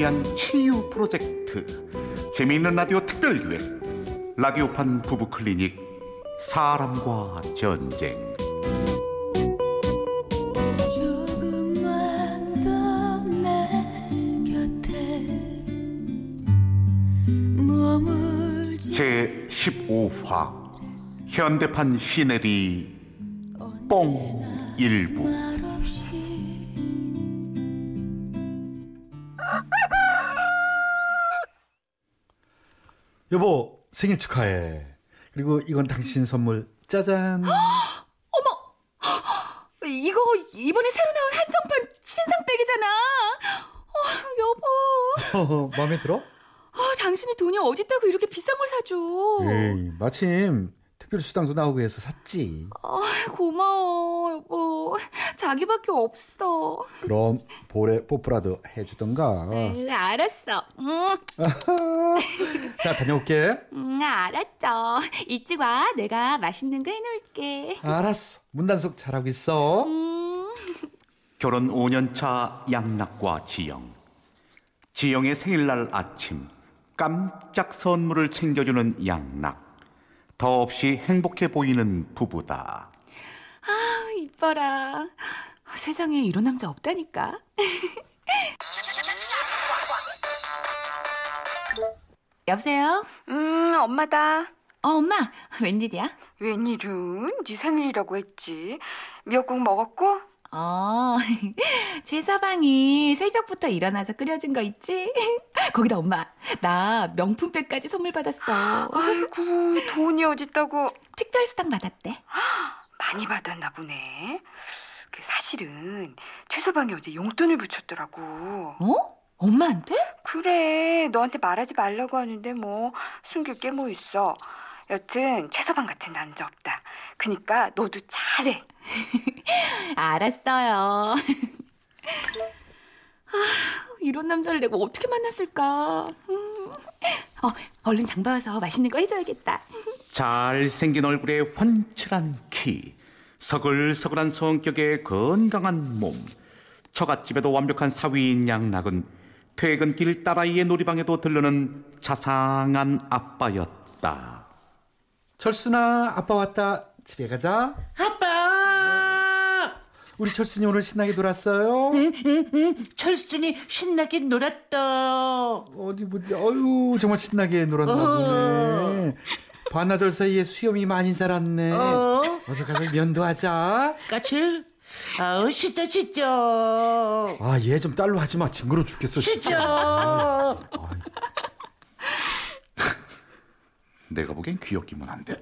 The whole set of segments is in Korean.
위한 치유 프로젝트 재미있는 라디오 특별기획 라디오판 부부 클리닉 사람과 전쟁. 제 15화 현대판 시네리 뽕 일부 여보 생일 축하해. 그리고 이건 당신 선물. 짜잔. 이거 이번에 새로 나온 한정판 신상백이잖아. 어, 여보, 마음에 들어? 어, 당신이 돈이 어딨다고 이렇게 비싼 걸 사줘. 에이, 마침 특별 수당도 나오고 해서 샀지. 어, 고마워, 여보. 자기밖에 없어. 그럼 볼에 뽀뽀라도 해주던가. 응, 알았어. 응, 나 다녀올게. 응, 알았죠. 이쪽 와. 내가 맛있는 거 해놓을게. 알았어. 문단속 잘하고 있어. 음, 결혼 5년차 양락과 지영 지영의 생일날 아침 깜짝 선물을 챙겨주는 양락 더없이 행복해 보이는 부부다 아, 이뻐라. 세상에 이런 남자 없다니까. 여보세요? 음, 엄마다. 어, 엄마. 웬일이야? 웬일은? 네 생일이라고 했지. 미역국 먹었고? 어, 최서방이 새벽부터 일어나서 끓여준 거 있지? 거기다 엄마, 나 명품백까지 선물 받았어. 아이고, 돈이 어딨다고. 특별 수당 받았대. 많이 받았나 보네. 그 사실은 최소방이 어제 용돈을 붙였더라고. 어? 엄마한테? 그래, 너한테 말하지 말라고 하는데 뭐 숨길 게 뭐 있어. 여튼 최소방 같은 남자 없다. 그니까 너도 잘해. 알았어요. 아, 이런 남자를 내가 어떻게 만났을까? 음. 어, 얼른 장 봐와서 맛있는 거 해줘야겠다. 잘생긴 얼굴에 훤칠한 키 서글서글한 성격에 건강한 몸 처갓집에도 완벽한 사위인 양락은 퇴근길 딸아이의 놀이방에도 들르는 자상한 아빠였다 철순아, 아빠 왔다. 집에 가자. 아빠! 우리 철순이 오늘 신나게 놀았어요? 응, 응, 응. 철순이 신나게 놀았다. 어디 보자. 어유 정말 신나게 놀았나 보네. 반나절 사이에 수염이 많이 자랐네. 어? 어서 가서 면도 하자. 까칠? 아우, 진짜, 진짜. 아, 얘 좀 딸로 하지 마. 징그러 죽겠어. 진짜. 내가 보기엔 귀엽기만 한데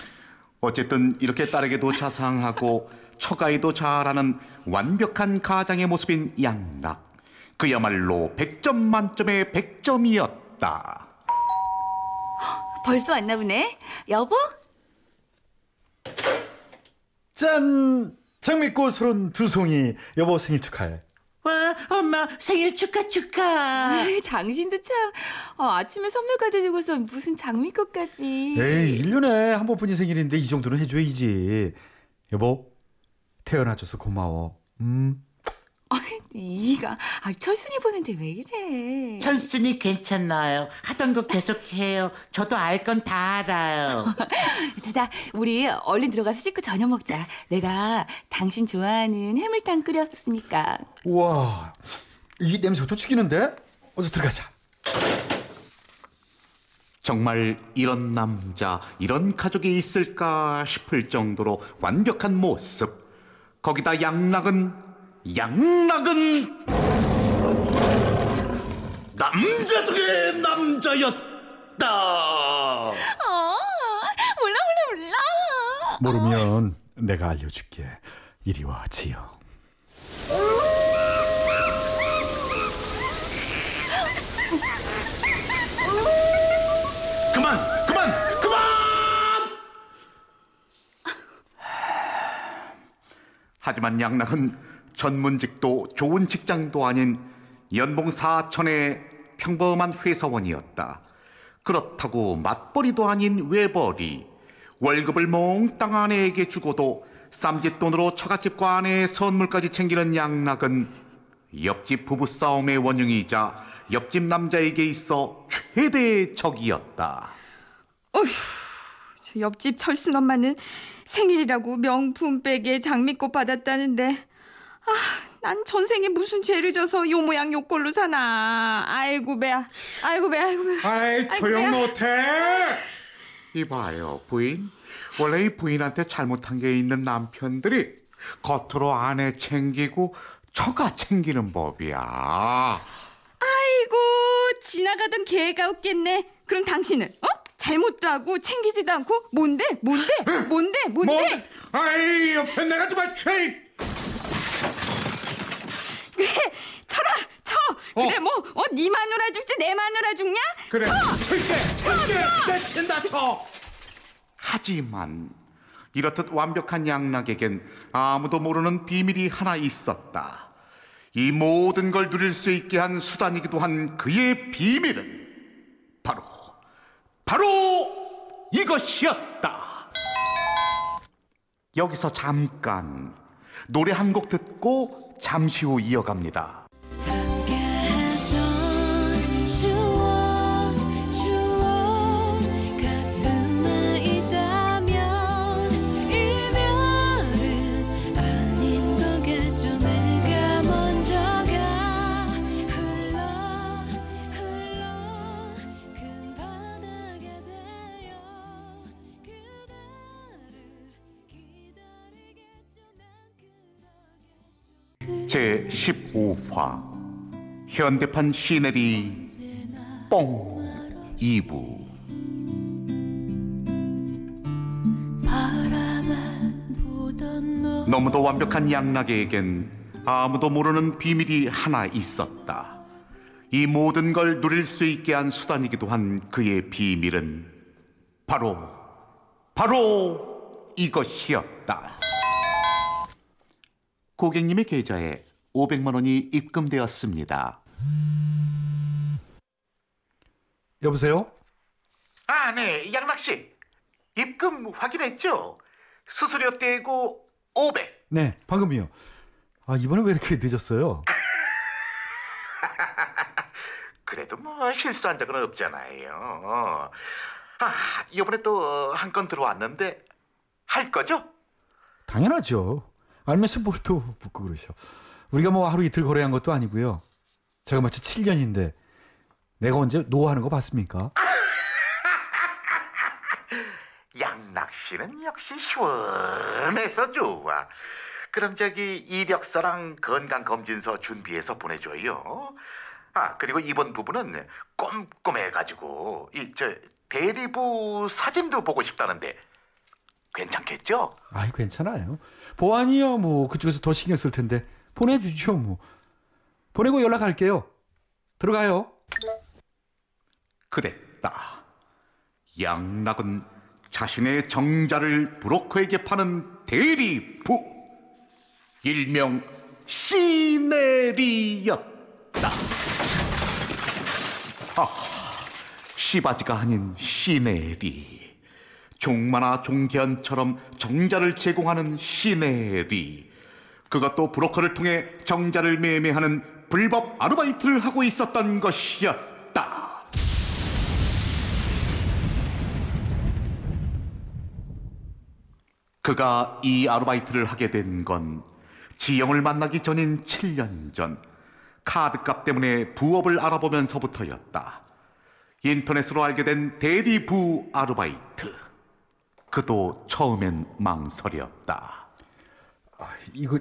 어쨌든 이렇게 딸에게도 자상하고 처가에도 잘하는 완벽한 가장의 모습인 양락 그야말로 100점 만점의 100점이었다 벌써 왔나 보네. 여보? 짠! 장미꽃으론 두 송이. 여보 생일 축하해. 와, 엄마, 생일 축하, 축하. 아이, 당신도 참 어, 아침에 선물 가져주고서 무슨 장미꽃까지. 에이, 1년에 한 번뿐인 생일인데 이 정도는 해줘야지. 여보, 태어나줘서 고마워. 음. 이가 아, 철순이 보는데 왜 이래? 철순이 괜찮나요? 하던 거 계속해요. 저도 알 건 다 알아요. 자자, 우리 얼른 들어가서 씻고 저녁 먹자. 내가 당신 좋아하는 해물탕 끓였으니까. 우와, 이 냄새부터 죽이는데? 어서 들어가자. 정말 이런 남자 이런 가족이 있을까 싶을 정도로 완벽한 모습 거기다 양락은 양락은 남자 중에 남자였다 어, 몰라 몰라 몰라. 모르면 내가 알려줄게. 이리 와, 지영. 그만 그만 그만 하지만 양락은 전문직도 좋은 직장도 아닌 연봉 4천의 평범한 회사원이었다. 그렇다고 맞벌이도 아닌 외벌이 월급을 몽땅 아내에게 주고도 쌈짓돈으로 처갓집과 아내의 선물까지 챙기는 양락은 옆집 부부싸움의 원흉이자 옆집 남자에게 있어 최대의 적이었다. 저 옆집 철순 엄마는 생일이라고 명품 백에 장미꽃 받았다는데 아, 난 전생에 무슨 죄를 져서 요 모양 요 꼴로 사나. 아이고 배야. 아이고 배야. 아이고 배야. 아이 아이고, 조용 야. 못해. 이봐요 부인. 원래 이 부인한테 잘못한 게 있는 남편들이 겉으로 아내 챙기고 처가 챙기는 법이야. 아이고 지나가던 개가 웃겠네. 그럼 당신은 어? 잘못도 하고 챙기지도 않고 뭔데? 뭔데? 뭔데? 뭔데? 아이 옆에 내가 좀 맞춰. 그래 쳐라 쳐. 그래 어. 뭐어 네 마누라 죽지 내 마누라 죽냐? 그래 칠게 칠게 내 친다 쳐. 하지만 이렇듯 완벽한 양락에겐 아무도 모르는 비밀이 하나 있었다. 이 모든 걸 누릴 수 있게 한 수단이기도 한 그의 비밀은 바로 바로 이것이었다. 여기서 잠깐 노래 한 곡 듣고 잠시 후 이어갑니다. 제 15화 현대판 시네리 뽕 2부 바라만 보던 너 너무도 완벽한 양락에겐 아무도 모르는 비밀이 하나 있었다. 이 모든 걸 누릴 수 있게 한 수단이기도 한 그의 비밀은 바로 바로 이것이었다. 고객님의 계좌에 500만 원이 입금되었습니다. 여보세요? 아, 네, 양락 씨. 입금 확인했죠? 수수료 떼고 500. 네, 방금이요. 아, 이번에 왜 이렇게 늦었어요? 그래도 뭐 실수한 적은 없잖아요. 아, 이번에 또 한 건 들어왔는데 할 거죠? 당연하죠. 알면서 뭘 또 묻고 그러셔. 우리가 뭐 하루 이틀 거래한 것도 아니고요. 제가 마치 7년인데 내가 언제 노하는 거 봤습니까? 양락 씨는 역시 시원해서 좋아. 그럼 저기 이력서랑 건강검진서 준비해서 보내줘요. 아, 그리고 이번 부분은 꼼꼼해가지고 이 저 대리부 사진도 보고 싶다는데 괜찮겠죠? 아이, 괜찮아요. 보안이요, 뭐 그쪽에서 더 신경 쓸 텐데 보내주죠, 뭐. 보내고 연락할게요. 들어가요. 그랬다. 양락은 자신의 정자를 브로커에게 파는 대리부, 일명 시네리였다. 아, 시바지가 아닌 시네리. 종마나 종견처럼 정자를 제공하는 시네리. 그것도 브로커를 통해 정자를 매매하는 불법 아르바이트를 하고 있었던 것이었다. 그가 이 아르바이트를 하게 된 건 지영을 만나기 전인 7년 전 카드값 때문에 부업을 알아보면서부터였다. 인터넷으로 알게 된 대리부 아르바이트. 그도 처음엔 망설였다. 아, 이거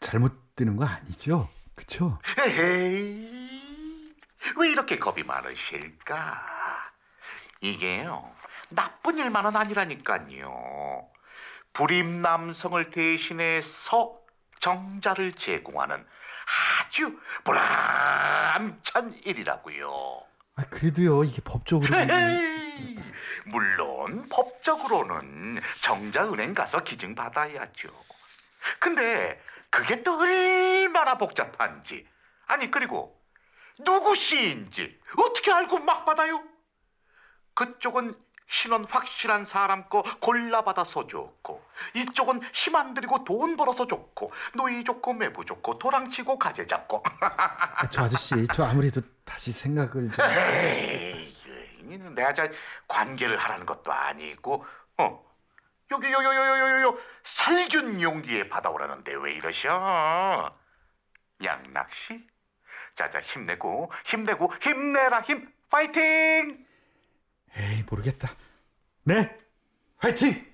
잘못 되는 거 아니죠? 그쵸? 에헤이, 왜 이렇게 겁이 많으실까? 이게요, 나쁜 일만은 아니라니까요. 불임 남성을 대신해 서 정자를 제공하는 아주 보람찬 일이라고요. 아, 그래도요, 이게 법적으로. 물론 법적으로는 정자은행 가서 기증 받아야죠. 근데 그게 또 얼마나 복잡한지. 아니 그리고 누구 시인지 어떻게 알고 막 받아요? 그쪽은 신원 확실한 사람 거 골라받아서 좋고 이쪽은 힘 안 들이고 돈 벌어서 좋고 노이 좋고 매부 좋고 도랑치고 가재 잡고. 아, 저 아저씨, 저 아무래도 다시 생각을 좀. 에이, 내가 저 관계를 하라는 것도 아니고 어. 여기 요요요요요요 살균 용기에 받아오라는데 왜 이러셔? 양락씨 자자 힘내고 힘내고 힘내라 힘! 파이팅 에이, 모르겠다. 네, 화이팅!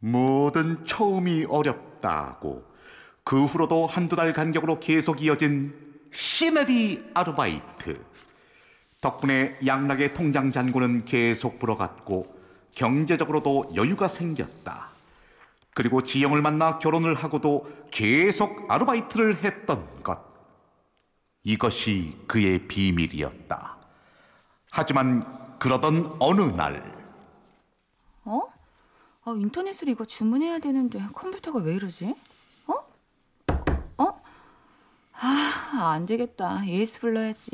모든 처음이 어렵다고 그 후로도 한두 달 간격으로 계속 이어진 시네리 아르바이트 덕분에 양락의 통장 잔고는 계속 불어갔고 경제적으로도 여유가 생겼다 그리고 지영을 만나 결혼을 하고도 계속 아르바이트를 했던 것 이것이 그의 비밀이었다 하지만 그러던 어느 날 어? 아, 인터넷으로 이거 주문해야 되는데 컴퓨터가 왜 이러지? 어? 어? 아, 안 되겠다. 에이에스 불러야지.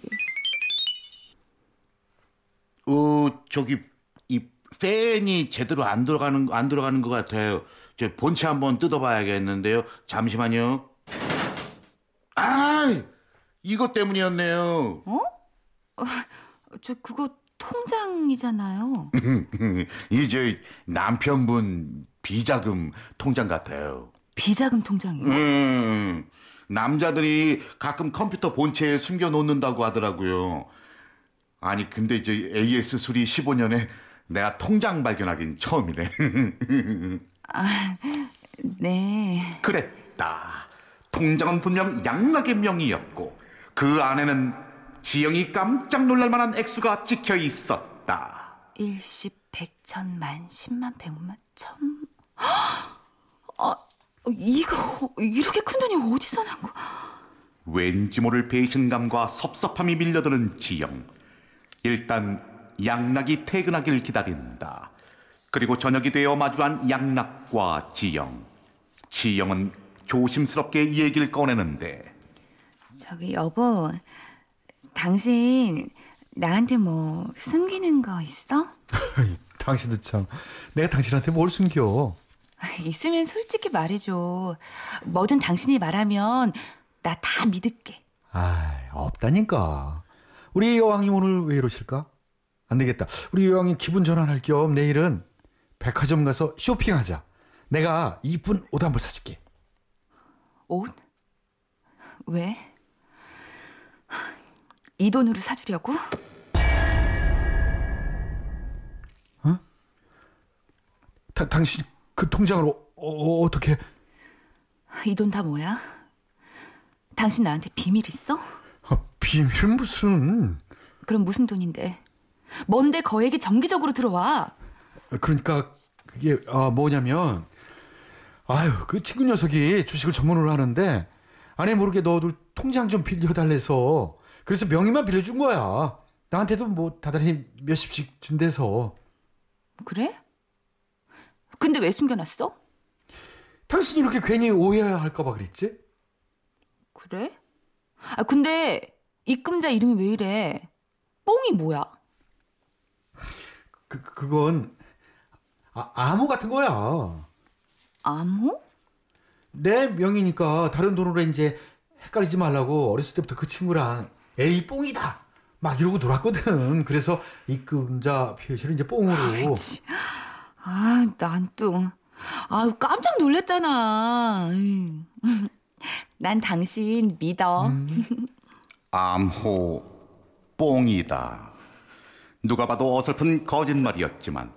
어 저기 이 팬이 제대로 안 들어가는 안 들어가는 것 같아요. 저 본체 한번 뜯어봐야겠는데요. 잠시만요. 아 이것 때문이었네요. 저 그거 통장이잖아요. 이제 남편분 비자금 통장 같아요. 비자금 통장이요? 음, 남자들이 가끔 컴퓨터 본체에 숨겨 놓는다고 하더라고요. 아니 근데 이제 AS 수리 15년에 내가 통장 발견하긴 처음이네. 네. 그랬다. 통장은 분명 양락의 명이었고 그 안에는 지영이 깜짝 놀랄 만한 액수가 찍혀 있었다. 일십, 백천 만, 십만, 백만, 천. 아, 이거 이렇게 큰 돈이 어디서 난 거? 왠지 모를 배신감과 섭섭함이 밀려드는 지영. 일단 양락이 퇴근하길 기다린다. 그리고 저녁이 되어 마주한 양락과 지영. 지영은 조심스럽게 이 얘기를 꺼내는데 저기 여보, 당신 나한테 뭐 숨기는 거 있어? 당신도 참. 내가 당신한테 뭘 숨겨? 있으면 솔직히 말해줘. 뭐든 당신이 말하면 나 다 믿을게. 아, 없다니까. 우리 여왕님 오늘 왜 이러실까? 안 되겠다. 우리 여왕님 기분 전환할 겸 내일은 백화점 가서 쇼핑하자. 내가 이쁜 옷 한 벌 사줄게. 옷? 왜? 이 돈으로 사주려고? 다, 당신 그 통장을 어, 어, 어떻게? 이 돈 다 뭐야? 당신 나한테 비밀 있어? 아, 비밀 무슨? 그럼 무슨 돈인데? 뭔데 거액이 정기적으로 들어와? 그러니까 그게 아, 뭐냐면 아유 그 친구 녀석이 주식을 전문으로 하는데 아내 모르게 너들 통장 좀 빌려달래서 그래서 명의만 빌려준 거야. 나한테도 뭐 다달이 몇십씩 준대서 그래? 근데 왜 숨겨놨어? 당신이 이렇게 괜히 오해할까봐 그랬지? 그래? 아 근데 입금자 이름이 왜 이래? 뽕이 뭐야? 그 그건 아, 암호 같은 거야. 암호? 내 명의니까 다른 돈으로 이제 헷갈리지 말라고 어렸을 때부터 그 친구랑 에이 뽕이다 막 이러고 놀았거든. 그래서 입금자 표시를 이제 뽕으로. 아, 난 또, 아, 깜짝 놀랐잖아. 음. 난 당신 믿어. 암호 뽕이다. 누가 봐도 어설픈 거짓말이었지만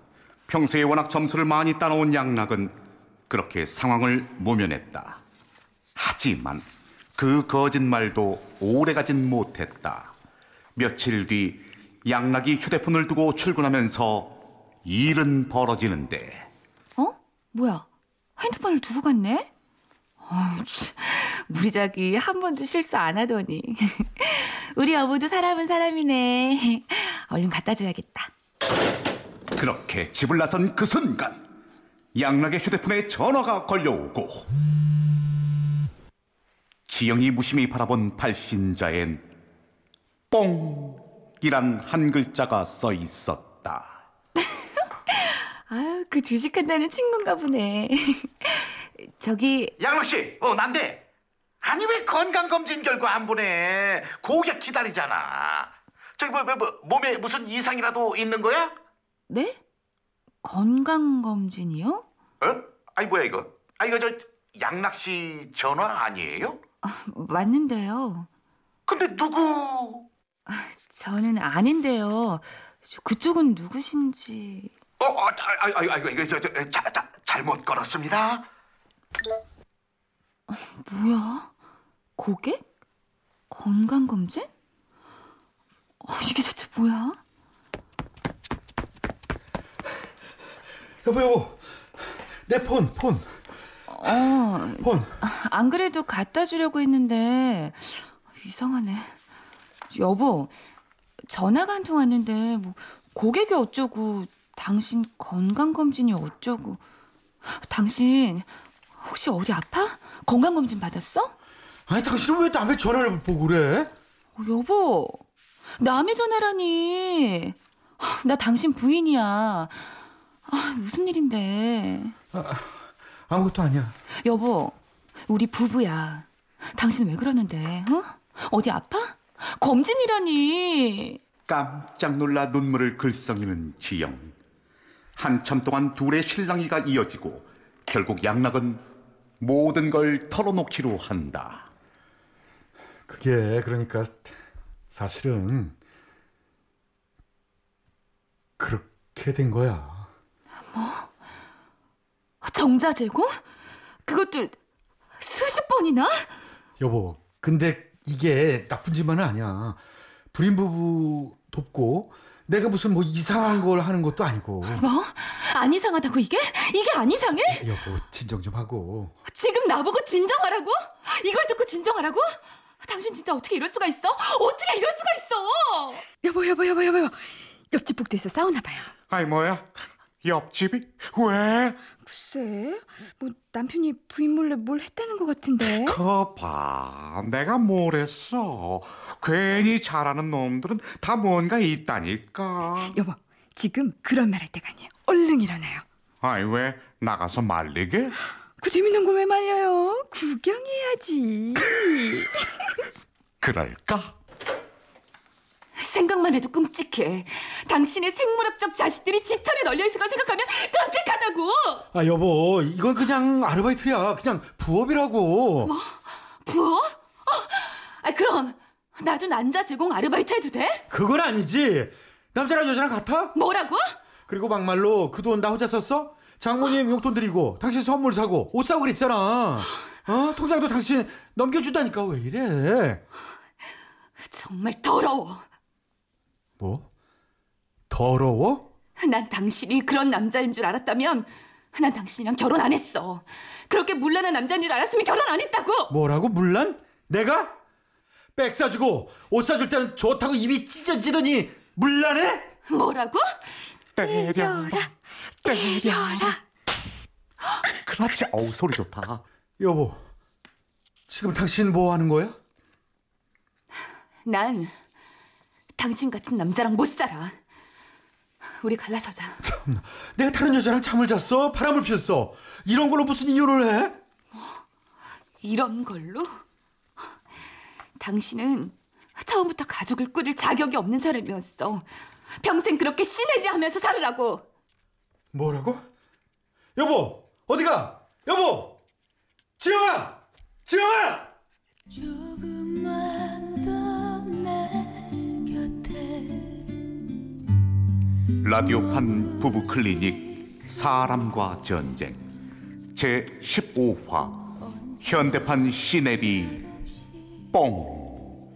평소에 워낙 점수를 많이 따놓은 양락은 그렇게 상황을 모면했다. 하지만 그 거짓말도 오래가진 못했다. 며칠 뒤 양락이 휴대폰을 두고 출근하면서 일은 벌어지는데 어? 뭐야? 핸드폰을 두고 갔네? 참. 우리 자기 한 번도 실수 안 하더니. 우리 여보도 사람은 사람이네. 얼른 갖다 줘야겠다. 그렇게 집을 나선 그 순간 양락의 휴대폰에 전화가 걸려오고 지영이 무심히 바라본 발신자엔 뽕이란 한 글자가 써 있었다. 아유, 그 주식한다는 친구인가 보네. 저기, 양락 씨, 어 난데. 아니 왜 건강 검진 결과 안 보내? 고객 기다리잖아. 저기 뭐, 뭐, 뭐 몸에 무슨 이상이라도 있는 거야? 네? 건강 검진이요? 어? 아니 뭐야 이거? 아 이거 저 양락 씨 전화 아니에요? 맞는데요. 근데 누구? 저는 아닌데요. 그쪽은 누구신지. 어, 어, 아, 아, 아, 아, 이거 저, 저, 자, 자, 잘못 걸었습니다. 뭐야? 고객? 건강검진? 어, 이게 대체 뭐야? 여보 여보 내 폰 폰. 어, 폰. 안 그래도 갖다 주려고 했는데 이상하네. 여보, 전화가 한 통 왔는데 뭐 고객이 어쩌고 당신 건강 검진이 어쩌고. 당신 혹시 어디 아파? 건강 검진 받았어? 아니 당신은 왜 남의 전화를 보고 그래? 어, 여보, 남의 전화라니. 하, 나 당신 부인이야. 아, 무슨 일인데. 아 무것도 아니야. 여보, 우리 부부야. 당신 왜 그러는데? 어? 어디 아파? 검진이라니. 깜짝 놀라 눈물을 글썽이는 지영. 한참 동안 둘의 실랑이가 이어지고 결국 양락은 모든 걸 털어놓기로 한다. 그게 그러니까 사실은 그렇게 된 거야. 정자 제공? 그것도 수십 번이나? 여보, 근데 이게 나쁜 짓만은 아니야. 불임 부부 돕고 내가 무슨 뭐 이상한 걸 하는 것도 아니고. 뭐? 안 이상하다고 이게? 이게 안 이상해? 여보, 진정 좀 하고. 지금 나보고 진정하라고? 이걸 듣고 진정하라고? 당신 진짜 어떻게 이럴 수가 있어? 어떻게 이럴 수가 있어? 여보 여보 여보 여보 옆집 복도에서 싸우나 봐요. 아이 뭐야? 옆집이? 왜? 글쎄 뭐 남편이 부인 몰래 뭘 했다는 것 같은데. 거봐, 내가 뭘 했어? 괜히 잘하는 놈들은 다 뭔가 있다니까. 여보 지금 그런 말 할 때가 아니에요. 얼른 일어나요. 아이 왜 나가서 말리게? 그 재밌는 걸 왜 말려요? 구경해야지. 그럴까? 생각만 해도 끔찍해. 당신의 생물학적 자식들이 지천에 널려 있을 걸 생각하면 끔찍하다고. 아, 여보, 이건 그냥 아르바이트야. 그냥 부업이라고. 부어? 어, 아, 그럼 나도 난자 제공 아르바이트 해도 돼? 그건 아니지. 남자랑 여자랑 같아? 뭐라고? 그리고 막말로 그 돈 나 혼자 썼어? 장모님 용돈 드리고 당신 선물 사고 옷 사고 그랬잖아. 어? 통장도 당신 넘겨준다니까 왜 이래? 정말 더러워. 뭐? 더러워? 난 당신이 그런 남자인 줄 알았다면 난 당신이랑 결혼 안 했어. 그렇게 물란한 남자인 줄 알았으면 결혼 안 했다고. 뭐라고 물란? 내가? 백 사주고 옷 사줄 때는 좋다고 입이 찢어지더니 물란해? 뭐라고? 때려라, 때려라. 그렇지. 어우 소리 좋다. 여보, 지금 당신 뭐 하는 거야? 난 당신 같은 남자랑 못 살아. 우리 갈라서자. 내가 다른 여자랑 잠을 잤어? 바람을 피웠어? 이런 걸로 무슨 이혼을 해? 이런 걸로? 당신은 처음부터 가족을 꾸릴 자격이 없는 사람이었어. 평생 그렇게 시내리 하면서 살으라고. 뭐라고? 여보, 어디가? 여보! 지영아! 지영아! 라디오 판 부부 클리닉 사람과 전쟁 제 15화 현대판 시네리 뽕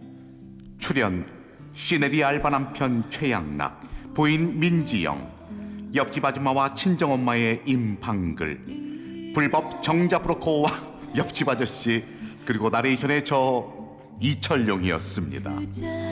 출연 시네리 알바 남편 최양락 부인 민지영 옆집 아줌마와 친정엄마의 임방글 불법 정자 브로커와 옆집 아저씨 그리고 나레이션의 저 이철용이었습니다. 자